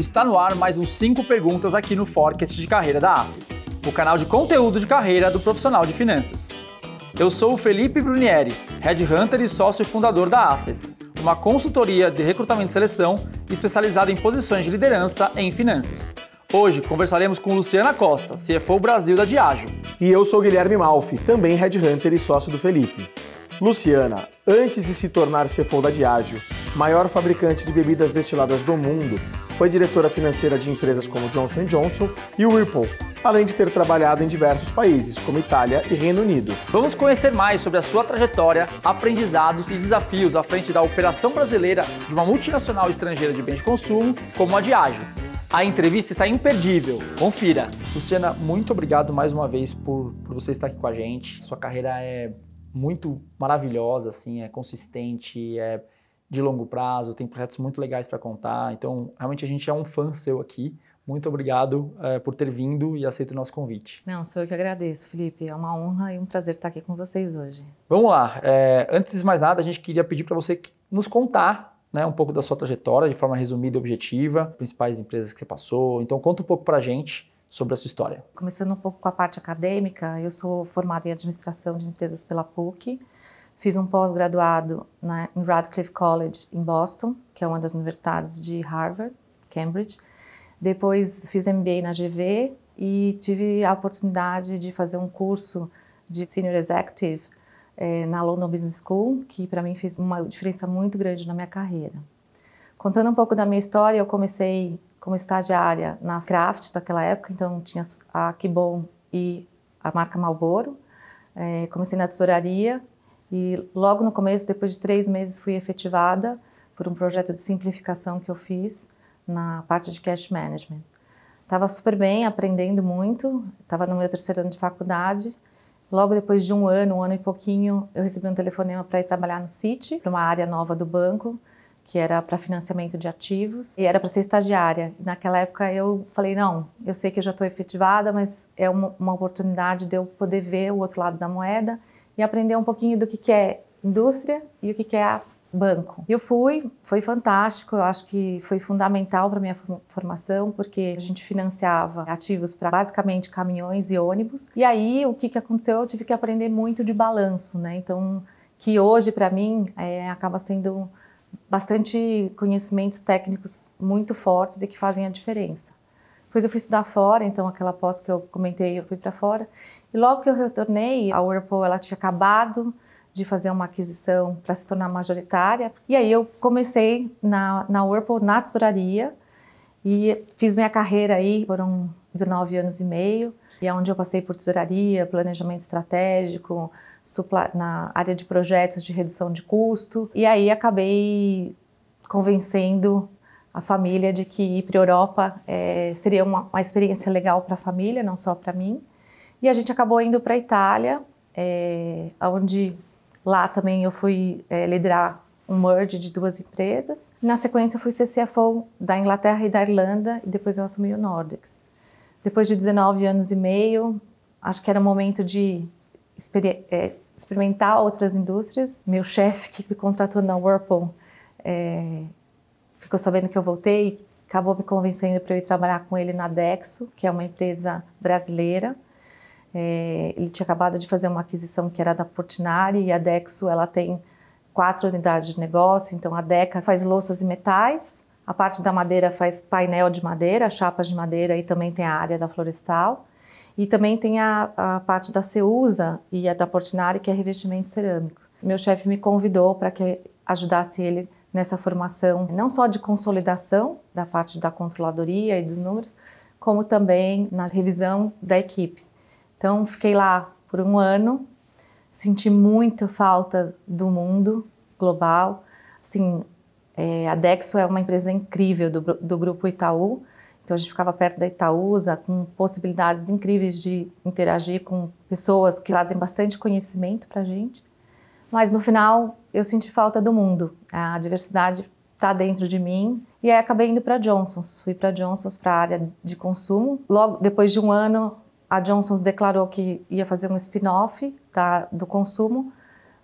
Está no ar mais uns 5 perguntas aqui no Forecast de Carreira da Assets, o canal de conteúdo de carreira do profissional de finanças. Eu sou o Felipe Brunieri, Headhunter e sócio fundador da Assets, uma consultoria de recrutamento e seleção especializada em posições de liderança em finanças. Hoje conversaremos com Luciana Costa, CFO Brasil da Diageo. E eu sou Guilherme Malfi, também Headhunter e sócio do Felipe. Luciana, antes de se tornar CFO da Diageo, maior fabricante de bebidas destiladas do mundo, foi diretora financeira de empresas como Johnson Johnson e Whirlpool, além de ter trabalhado em diversos países, como Itália e Reino Unido. Vamos conhecer mais sobre a sua trajetória, aprendizados e desafios à frente da operação brasileira de uma multinacional estrangeira de bens de consumo como a Diageo. A entrevista está imperdível. Confira. Luciana, muito obrigado mais uma vez por, por você estar aqui com a gente. Sua carreira é muito maravilhosa, assim, é consistente, é de longo prazo, tem projetos muito legais para contar. Então, realmente a gente é um fã seu aqui. Muito obrigado é, por ter vindo e aceito o nosso convite. Não, sou eu que agradeço, Felipe. É uma honra e um prazer estar aqui com vocês hoje. Vamos lá. É, antes de mais nada, a gente queria pedir para você nos contar né, um pouco da sua trajetória, de forma resumida e objetiva, principais empresas que você passou. Então, conta um pouco para a gente sobre a sua história. Começando um pouco com a parte acadêmica, eu sou formada em administração de empresas pela PUC. Fiz um pós-graduado em Radcliffe College, em Boston, que é uma das universidades de Harvard, Cambridge. Depois fiz MBA na GV e tive a oportunidade de fazer um curso de Senior Executive eh, na London Business School, que para mim fez uma diferença muito grande na minha carreira. Contando um pouco da minha história, eu comecei como estagiária na Kraft daquela época, então tinha a Kibon e a marca Marlboro. Eh, comecei na tesouraria e logo no começo, depois de três meses, fui efetivada por um projeto de simplificação que eu fiz na parte de cash management. Estava super bem, aprendendo muito, estava no meu terceiro ano de faculdade. Logo depois de um ano, um ano e pouquinho, eu recebi um telefonema para ir trabalhar no Citi, para uma área nova do banco, que era para financiamento de ativos, e era para ser estagiária. Naquela época eu falei: não, eu sei que eu já estou efetivada, mas é uma, uma oportunidade de eu poder ver o outro lado da moeda e aprender um pouquinho do que, que é indústria e o que, que é banco. Eu fui, foi fantástico, eu acho que foi fundamental para minha formação, porque a gente financiava ativos para basicamente caminhões e ônibus. E aí o que, que aconteceu? Eu tive que aprender muito de balanço, né? Então, que hoje para mim é, acaba sendo bastante conhecimentos técnicos muito fortes e que fazem a diferença. Depois eu fui estudar fora, então aquela pós que eu comentei, eu fui para fora. E logo que eu retornei, a Whirlpool ela tinha acabado de fazer uma aquisição para se tornar majoritária. E aí eu comecei na, na Whirlpool na tesouraria e fiz minha carreira aí, foram 19 anos e meio, e é onde eu passei por tesouraria, planejamento estratégico, na área de projetos de redução de custo. E aí acabei convencendo a família de que ir para a Europa é, seria uma, uma experiência legal para a família, não só para mim. E a gente acabou indo para a Itália, é, onde lá também eu fui é, liderar um merge de duas empresas. Na sequência, eu fui ser CFO da Inglaterra e da Irlanda, e depois eu assumi o Nordics. Depois de 19 anos e meio, acho que era o momento de é, experimentar outras indústrias. Meu chefe, que me contratou na Whirlpool, é, ficou sabendo que eu voltei, acabou me convencendo para eu ir trabalhar com ele na Dexo, que é uma empresa brasileira. É, ele tinha acabado de fazer uma aquisição que era da Portinari e a Dexo ela tem quatro unidades de negócio. Então a Deca faz louças e metais, a parte da madeira faz painel de madeira, chapas de madeira e também tem a área da florestal. E também tem a, a parte da Ceusa e a da Portinari, que é revestimento cerâmico. Meu chefe me convidou para que ajudasse ele nessa formação, não só de consolidação da parte da controladoria e dos números, como também na revisão da equipe. Então, fiquei lá por um ano, senti muito falta do mundo global. Assim, é, a Dexo é uma empresa incrível do, do grupo Itaú, então a gente ficava perto da Itaúsa, com possibilidades incríveis de interagir com pessoas que trazem bastante conhecimento para a gente. Mas no final eu senti falta do mundo. A diversidade está dentro de mim e aí acabei indo para Johnson's. Fui para Johnson's para a área de consumo. Logo depois de um ano, a Johnson's declarou que ia fazer um spin-off do consumo,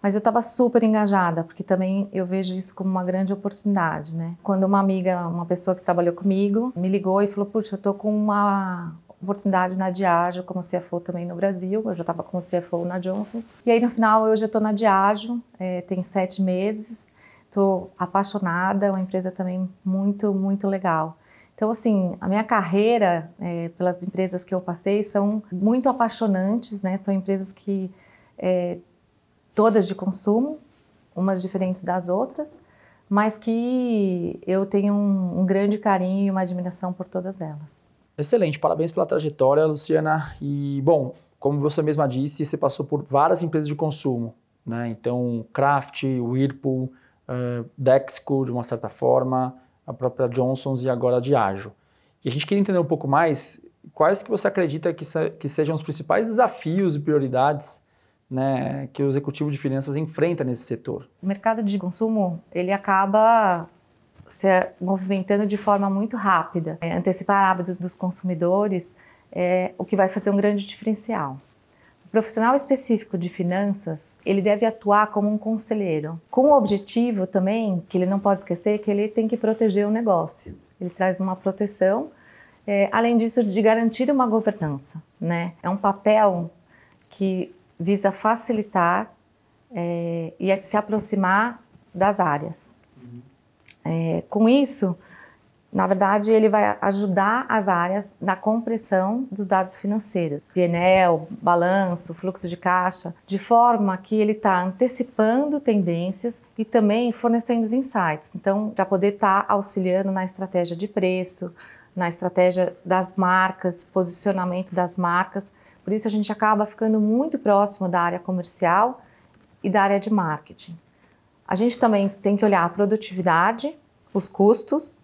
Mas eu estava super engajada, porque também eu vejo isso como uma grande oportunidade, né? Quando uma amiga, uma pessoa que trabalhou comigo, me ligou e falou: Puxa, eu tô com uma oportunidade na Diageo como CFO também no Brasil. Eu já estava como CFO na Johnson's. E aí no final hoje eu estou na Diageo, é, tem sete meses. Estou apaixonada, é uma empresa também muito, muito legal. Então, assim, a minha carreira é, pelas empresas que eu passei são muito apaixonantes, né? São empresas que é, todas de consumo, umas diferentes das outras, mas que eu tenho um, um grande carinho e uma admiração por todas elas. Excelente, parabéns pela trajetória, Luciana. E, bom, como você mesma disse, você passou por várias empresas de consumo, né? Então, Kraft, Whirlpool, uh, Dexco, de uma certa forma, a própria Johnson's e agora a Diageo. E a gente queria entender um pouco mais quais que você acredita que, se, que sejam os principais desafios e prioridades né, que o executivo de finanças enfrenta nesse setor. O mercado de consumo ele acaba se movimentando de forma muito rápida. É, antecipar hábitos dos consumidores é o que vai fazer um grande diferencial. O profissional específico de finanças, ele deve atuar como um conselheiro, com o objetivo também, que ele não pode esquecer, que ele tem que proteger o negócio. Ele traz uma proteção, é, além disso, de garantir uma governança. Né? É um papel que visa facilitar é, e se aproximar das áreas. Uhum. É, com isso, na verdade, ele vai ajudar as áreas na compressão dos dados financeiros, PNL, balanço, fluxo de caixa, de forma que ele está antecipando tendências e também fornecendo os insights. Então, para poder estar tá auxiliando na estratégia de preço, na estratégia das marcas, posicionamento das marcas. Por isso, a gente acaba ficando muito próximo da área comercial e da área de marketing. A gente também tem que olhar a produtividade, os custos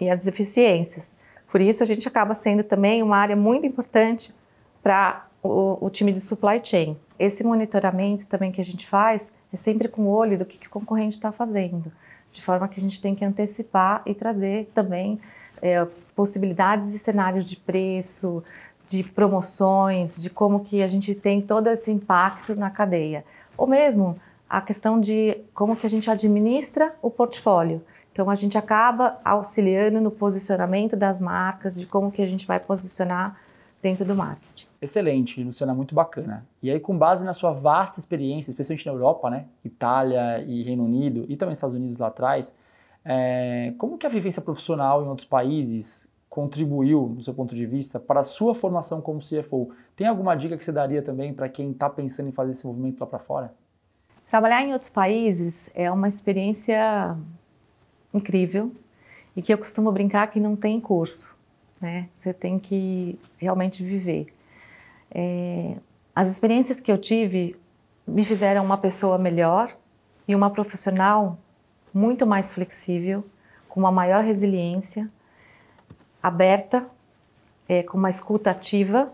e as deficiências. Por isso, a gente acaba sendo também uma área muito importante para o, o, time de supply chain. Esse monitoramento também que a gente faz é sempre com o olho do que, que o concorrente está fazendo, de forma que a gente tem que antecipar e trazer também é, possibilidades e cenários de preço, de promoções, de como que a gente tem todo esse impacto na cadeia. Ou mesmo a questão de como que a gente administra o portfólio. Então a gente acaba auxiliando no posicionamento das marcas, de como que a gente vai posicionar dentro do marketing. Excelente, Luciana, muito bacana. E aí, com base na sua vasta experiência, especialmente na Europa, né, Itália e Reino Unido, e também Estados Unidos lá atrás, é, como que a vivência profissional em outros países contribuiu, do seu ponto de vista, para a sua formação como CFO? Tem alguma dica que você daria também para quem está pensando em fazer esse movimento lá para fora? Trabalhar em outros países é uma experiência incrível e que eu costumo brincar que não tem curso, né? Você tem que realmente viver. É, as experiências que eu tive me fizeram uma pessoa melhor e uma profissional muito mais flexível, com uma maior resiliência, aberta, é, com uma escuta ativa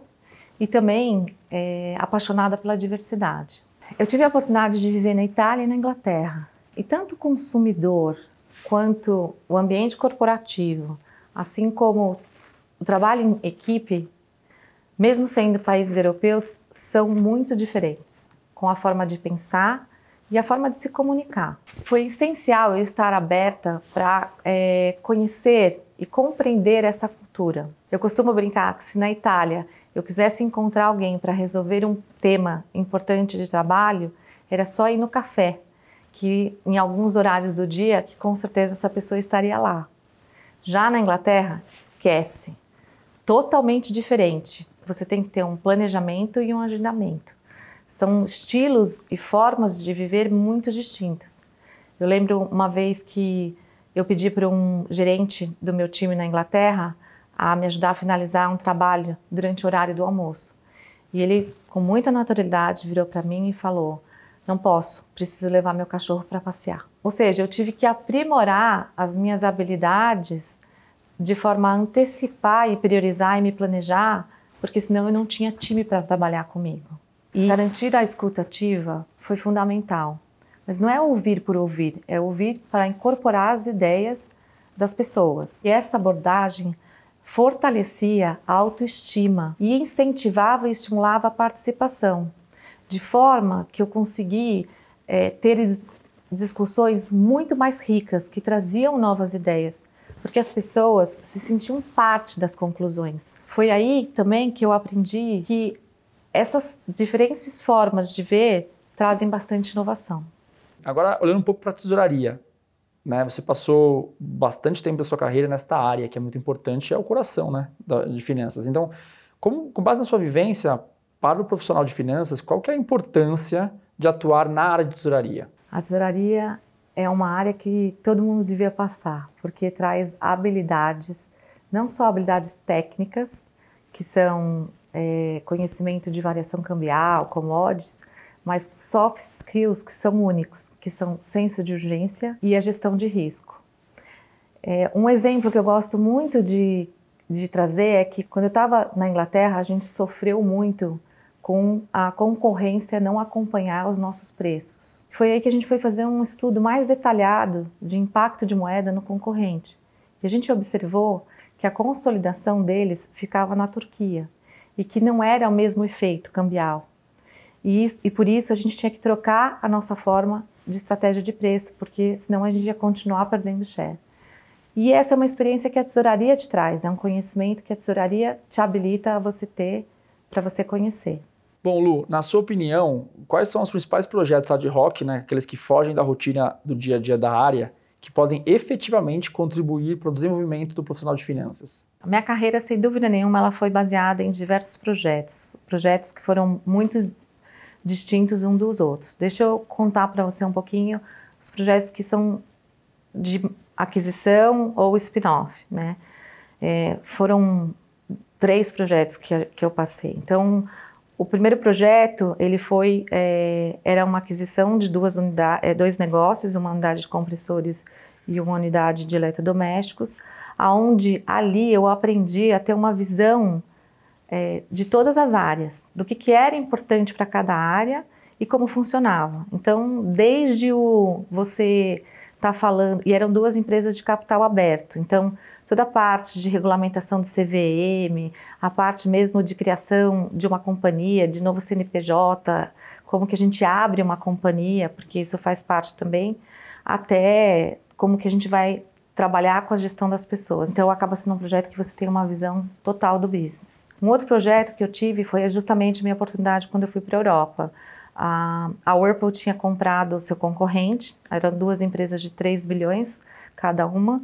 e também é, apaixonada pela diversidade. Eu tive a oportunidade de viver na Itália e na Inglaterra. E tanto o consumidor quanto o ambiente corporativo, assim como o trabalho em equipe, mesmo sendo países europeus, são muito diferentes com a forma de pensar e a forma de se comunicar. Foi essencial eu estar aberta para é, conhecer e compreender essa cultura. Eu costumo brincar que se na Itália eu quisesse encontrar alguém para resolver um tema importante de trabalho, era só ir no café que em alguns horários do dia, que com certeza essa pessoa estaria lá. Já na Inglaterra, esquece. Totalmente diferente. Você tem que ter um planejamento e um agendamento. São estilos e formas de viver muito distintas. Eu lembro uma vez que eu pedi para um gerente do meu time na Inglaterra a me ajudar a finalizar um trabalho durante o horário do almoço. E ele, com muita naturalidade, virou para mim e falou: não posso, preciso levar meu cachorro para passear. Ou seja, eu tive que aprimorar as minhas habilidades de forma a antecipar e priorizar e me planejar, porque senão eu não tinha time para trabalhar comigo. E garantir a escuta ativa foi fundamental. Mas não é ouvir por ouvir, é ouvir para incorporar as ideias das pessoas. E essa abordagem fortalecia a autoestima e incentivava e estimulava a participação de forma que eu consegui é, ter discussões muito mais ricas, que traziam novas ideias, porque as pessoas se sentiam parte das conclusões. Foi aí também que eu aprendi que essas diferentes formas de ver trazem bastante inovação. Agora, olhando um pouco para a tesouraria, né, você passou bastante tempo da sua carreira nesta área, que é muito importante, é o coração né, de finanças. Então, como, com base na sua vivência, para o profissional de finanças, qual que é a importância de atuar na área de tesouraria? A tesouraria é uma área que todo mundo devia passar, porque traz habilidades, não só habilidades técnicas, que são é, conhecimento de variação cambial, commodities, mas soft skills que são únicos, que são senso de urgência e a gestão de risco. É, um exemplo que eu gosto muito de, de trazer é que quando eu estava na Inglaterra, a gente sofreu muito com a concorrência não acompanhar os nossos preços. Foi aí que a gente foi fazer um estudo mais detalhado de impacto de moeda no concorrente. E a gente observou que a consolidação deles ficava na Turquia e que não era o mesmo efeito cambial. E, e por isso a gente tinha que trocar a nossa forma de estratégia de preço, porque senão a gente ia continuar perdendo share. E essa é uma experiência que a tesouraria te traz, é um conhecimento que a tesouraria te habilita a você ter para você conhecer. Bom, Lu, na sua opinião, quais são os principais projetos ad hoc, né, aqueles que fogem da rotina do dia a dia da área, que podem efetivamente contribuir para o desenvolvimento do profissional de finanças? A minha carreira, sem dúvida nenhuma, ela foi baseada em diversos projetos, projetos que foram muito distintos um dos outros. Deixa eu contar para você um pouquinho os projetos que são de aquisição ou spin-off, né? É, foram três projetos que, que eu passei. Então, o primeiro projeto, ele foi, é, era uma aquisição de duas unidades, é, dois negócios, uma unidade de compressores e uma unidade de eletrodomésticos, aonde ali eu aprendi a ter uma visão é, de todas as áreas, do que, que era importante para cada área e como funcionava. Então, desde o você tá falando, e eram duas empresas de capital aberto, então toda a parte de regulamentação de CVM, a parte mesmo de criação de uma companhia, de novo CNPJ, como que a gente abre uma companhia, porque isso faz parte também, até como que a gente vai trabalhar com a gestão das pessoas. Então acaba sendo um projeto que você tem uma visão total do business. Um outro projeto que eu tive foi justamente minha oportunidade quando eu fui para a Europa. A, Whirlpool tinha comprado seu concorrente, eram duas empresas de 3 bilhões cada uma,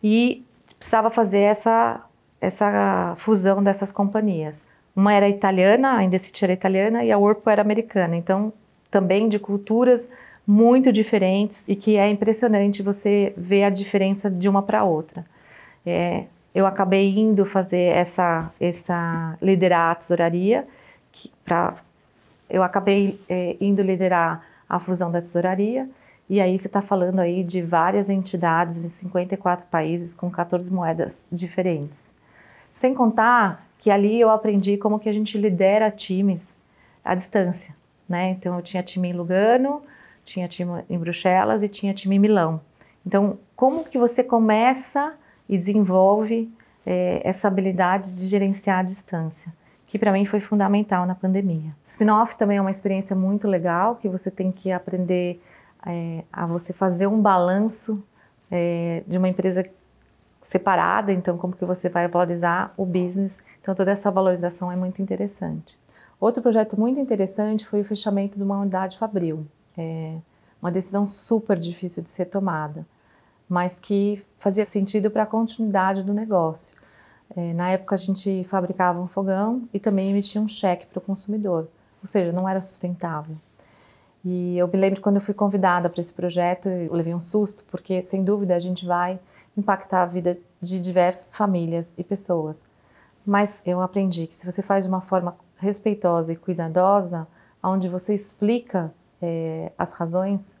e precisava fazer essa, essa fusão dessas companhias. Uma era italiana, a Indesit era italiana, e a Whirlpool era americana. Então, também de culturas muito diferentes e que é impressionante você ver a diferença de uma para outra. É, eu acabei indo fazer essa, essa liderar a tesouraria, para eu acabei é, indo liderar a fusão da tesouraria e aí você está falando aí de várias entidades em 54 países com 14 moedas diferentes. Sem contar que ali eu aprendi como que a gente lidera times à distância, né? Então eu tinha time em Lugano, tinha time em Bruxelas e tinha time em Milão. Então como que você começa e desenvolve é, essa habilidade de gerenciar à distância? que para mim foi fundamental na pandemia. Spin-off também é uma experiência muito legal que você tem que aprender é, a você fazer um balanço é, de uma empresa separada, então como que você vai valorizar o business. Então toda essa valorização é muito interessante. Outro projeto muito interessante foi o fechamento de uma unidade Fabril. É uma decisão super difícil de ser tomada, mas que fazia sentido para a continuidade do negócio. É, na época a gente fabricava um fogão e também emitia um cheque para o consumidor, ou seja, não era sustentável. E eu me lembro quando eu fui convidada para esse projeto, eu levei um susto, porque sem dúvida a gente vai impactar a vida de diversas famílias e pessoas. Mas eu aprendi que se você faz de uma forma respeitosa e cuidadosa, onde você explica é, as razões,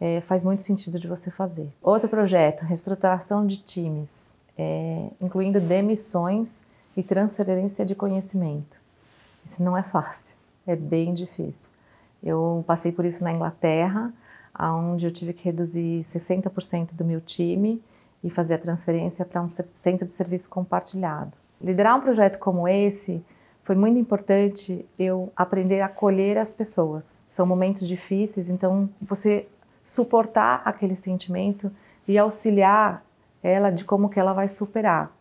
é, faz muito sentido de você fazer. Outro projeto, reestruturação de times, é, incluindo demissões e transferência de conhecimento. Isso não é fácil, é bem difícil. Eu passei por isso na Inglaterra, onde eu tive que reduzir 60% do meu time e fazer a transferência para um centro de serviço compartilhado. Liderar um projeto como esse foi muito importante eu aprender a acolher as pessoas. São momentos difíceis, então você suportar aquele sentimento e auxiliar ela de como que ela vai superar.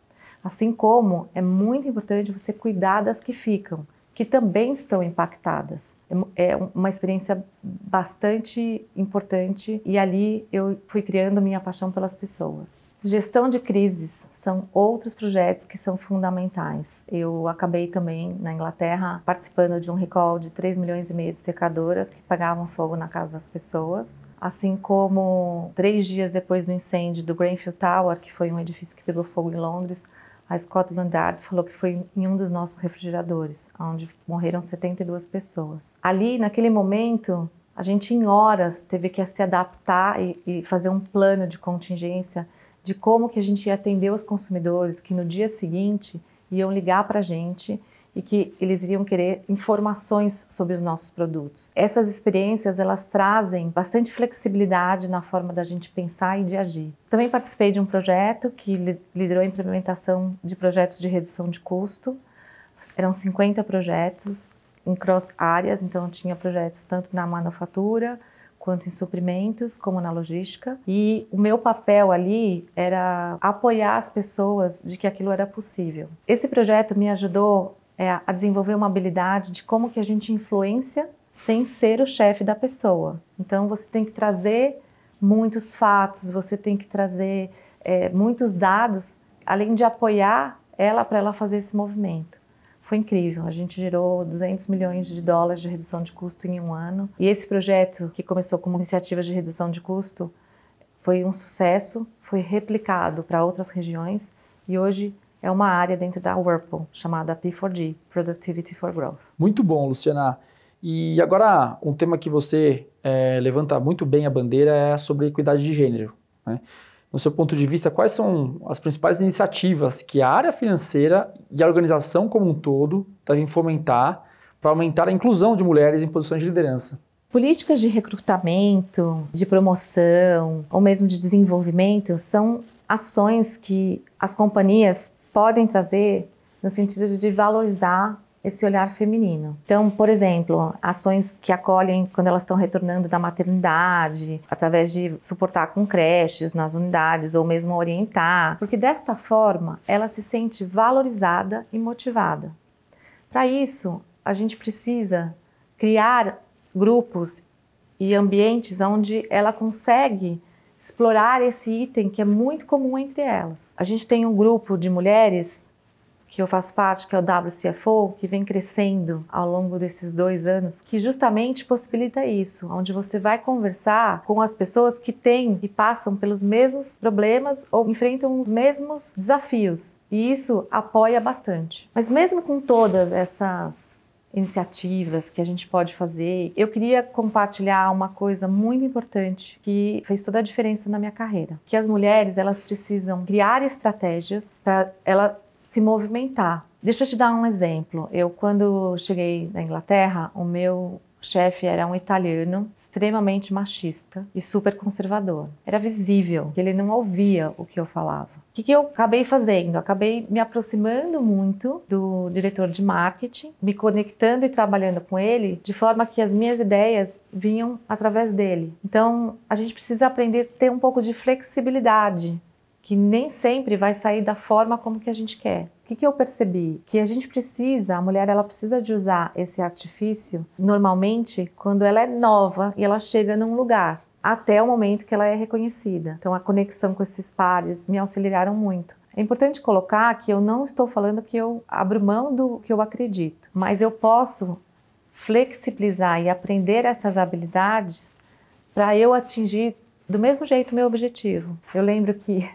Assim como é muito importante você cuidar das que ficam, que também estão impactadas. É, é uma experiência bastante importante e ali eu fui criando minha paixão pelas pessoas. Gestão de crises são outros projetos que são fundamentais. Eu acabei também na Inglaterra participando de um recall de 3 milhões e meio de secadoras que pagavam fogo na casa das pessoas, assim como três dias depois do incêndio do Grenfell Tower, que foi um edifício que pegou fogo em Londres, a Scotland Yard falou que foi em um dos nossos refrigeradores, onde morreram 72 pessoas. Ali, naquele momento, a gente em horas teve que se adaptar e, e fazer um plano de contingência de como que a gente ia atender os consumidores que no dia seguinte iam ligar para a gente e que eles iriam querer informações sobre os nossos produtos. Essas experiências elas trazem bastante flexibilidade na forma da gente pensar e de agir. Também participei de um projeto que liderou a implementação de projetos de redução de custo. Eram 50 projetos em cross áreas, então tinha projetos tanto na manufatura quanto em suprimentos, como na logística. E o meu papel ali era apoiar as pessoas de que aquilo era possível. Esse projeto me ajudou é, a desenvolver uma habilidade de como que a gente influencia sem ser o chefe da pessoa. Então você tem que trazer muitos fatos, você tem que trazer é, muitos dados, além de apoiar ela para ela fazer esse movimento. Foi incrível, a gente gerou 200 milhões de dólares de redução de custo em um ano. E esse projeto, que começou como iniciativa de redução de custo, foi um sucesso, foi replicado para outras regiões e hoje é uma área dentro da Whirlpool chamada P4G, Productivity for Growth. Muito bom, Luciana. E agora, um tema que você é, levanta muito bem a bandeira é sobre equidade de gênero. Né? No seu ponto de vista, quais são as principais iniciativas que a área financeira e a organização como um todo devem fomentar para aumentar a inclusão de mulheres em posições de liderança? Políticas de recrutamento, de promoção ou mesmo de desenvolvimento são ações que as companhias podem trazer no sentido de valorizar esse olhar feminino. Então, por exemplo, ações que acolhem quando elas estão retornando da maternidade, através de suportar com creches nas unidades ou mesmo orientar, porque desta forma ela se sente valorizada e motivada. Para isso, a gente precisa criar grupos e ambientes onde ela consegue explorar esse item que é muito comum entre elas. A gente tem um grupo de mulheres que eu faço parte, que é o WCFO, que vem crescendo ao longo desses dois anos, que justamente possibilita isso, onde você vai conversar com as pessoas que têm e passam pelos mesmos problemas ou enfrentam os mesmos desafios. E isso apoia bastante. Mas mesmo com todas essas iniciativas que a gente pode fazer. Eu queria compartilhar uma coisa muito importante que fez toda a diferença na minha carreira, que as mulheres elas precisam criar estratégias para ela se movimentar. Deixa eu te dar um exemplo. Eu quando cheguei na Inglaterra, o meu chefe era um italiano extremamente machista e super conservador. Era visível que ele não ouvia o que eu falava. O que, que, eu acabei fazendo? Acabei me aproximando muito do diretor de marketing, me conectando e trabalhando com ele de forma que as minhas ideias vinham através dele. Então, a gente precisa aprender a ter um pouco de flexibilidade, que nem sempre vai sair da forma como que a gente quer. O que, que eu percebi? Que a gente precisa, a mulher ela precisa de usar esse artifício normalmente quando ela é nova e ela chega num lugar até o momento que ela é reconhecida. Então, a conexão com esses pares me auxiliaram muito. É importante colocar que eu não estou falando que eu abro mão do que eu acredito, mas eu posso flexibilizar e aprender essas habilidades para eu atingir do mesmo jeito meu objetivo. Eu lembro que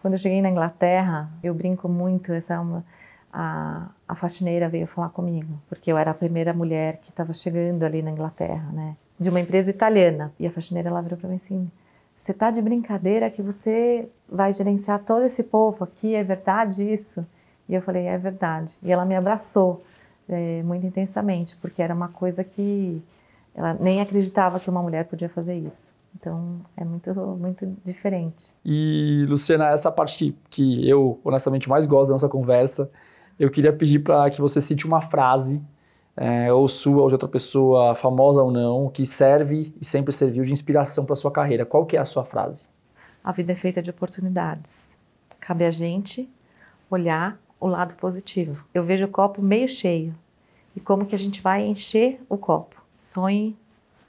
quando eu cheguei na Inglaterra, eu brinco muito, essa é uma, a, a faxineira veio falar comigo, porque eu era a primeira mulher que estava chegando ali na Inglaterra, né? de uma empresa italiana. E a faxineira ela virou para mim assim: Você tá de brincadeira que você vai gerenciar todo esse povo aqui? É verdade isso? E eu falei: É verdade. E ela me abraçou é, muito intensamente, porque era uma coisa que ela nem acreditava que uma mulher podia fazer isso. Então é muito, muito diferente. E, Luciana, essa parte que, que eu honestamente mais gosto da nossa conversa eu queria pedir para que você cite uma frase, é, ou sua, ou de outra pessoa, famosa ou não, que serve e sempre serviu de inspiração para sua carreira. Qual que é a sua frase? A vida é feita de oportunidades. Cabe a gente olhar o lado positivo. Eu vejo o copo meio cheio. E como que a gente vai encher o copo? Sonhe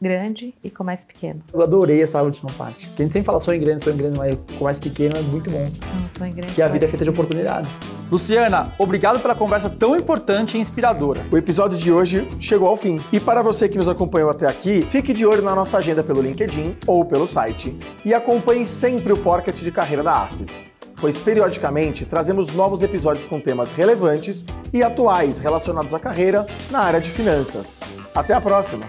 grande e comece pequeno. Eu adorei essa última parte. Porque a gente sempre fala sonho grande, sonho grande, mas comece pequeno é muito bom. Não, sonhe grande. Que a vida é feita de oportunidades. Luciana, obrigado pela conversa tão importante e inspiradora. O episódio de hoje chegou ao fim. E para você que nos acompanhou até aqui, fique de olho na nossa agenda pelo LinkedIn ou pelo site. E acompanhe sempre o Forecast de Carreira da Assets pois periodicamente trazemos novos episódios com temas relevantes e atuais relacionados à carreira na área de finanças. Até a próxima!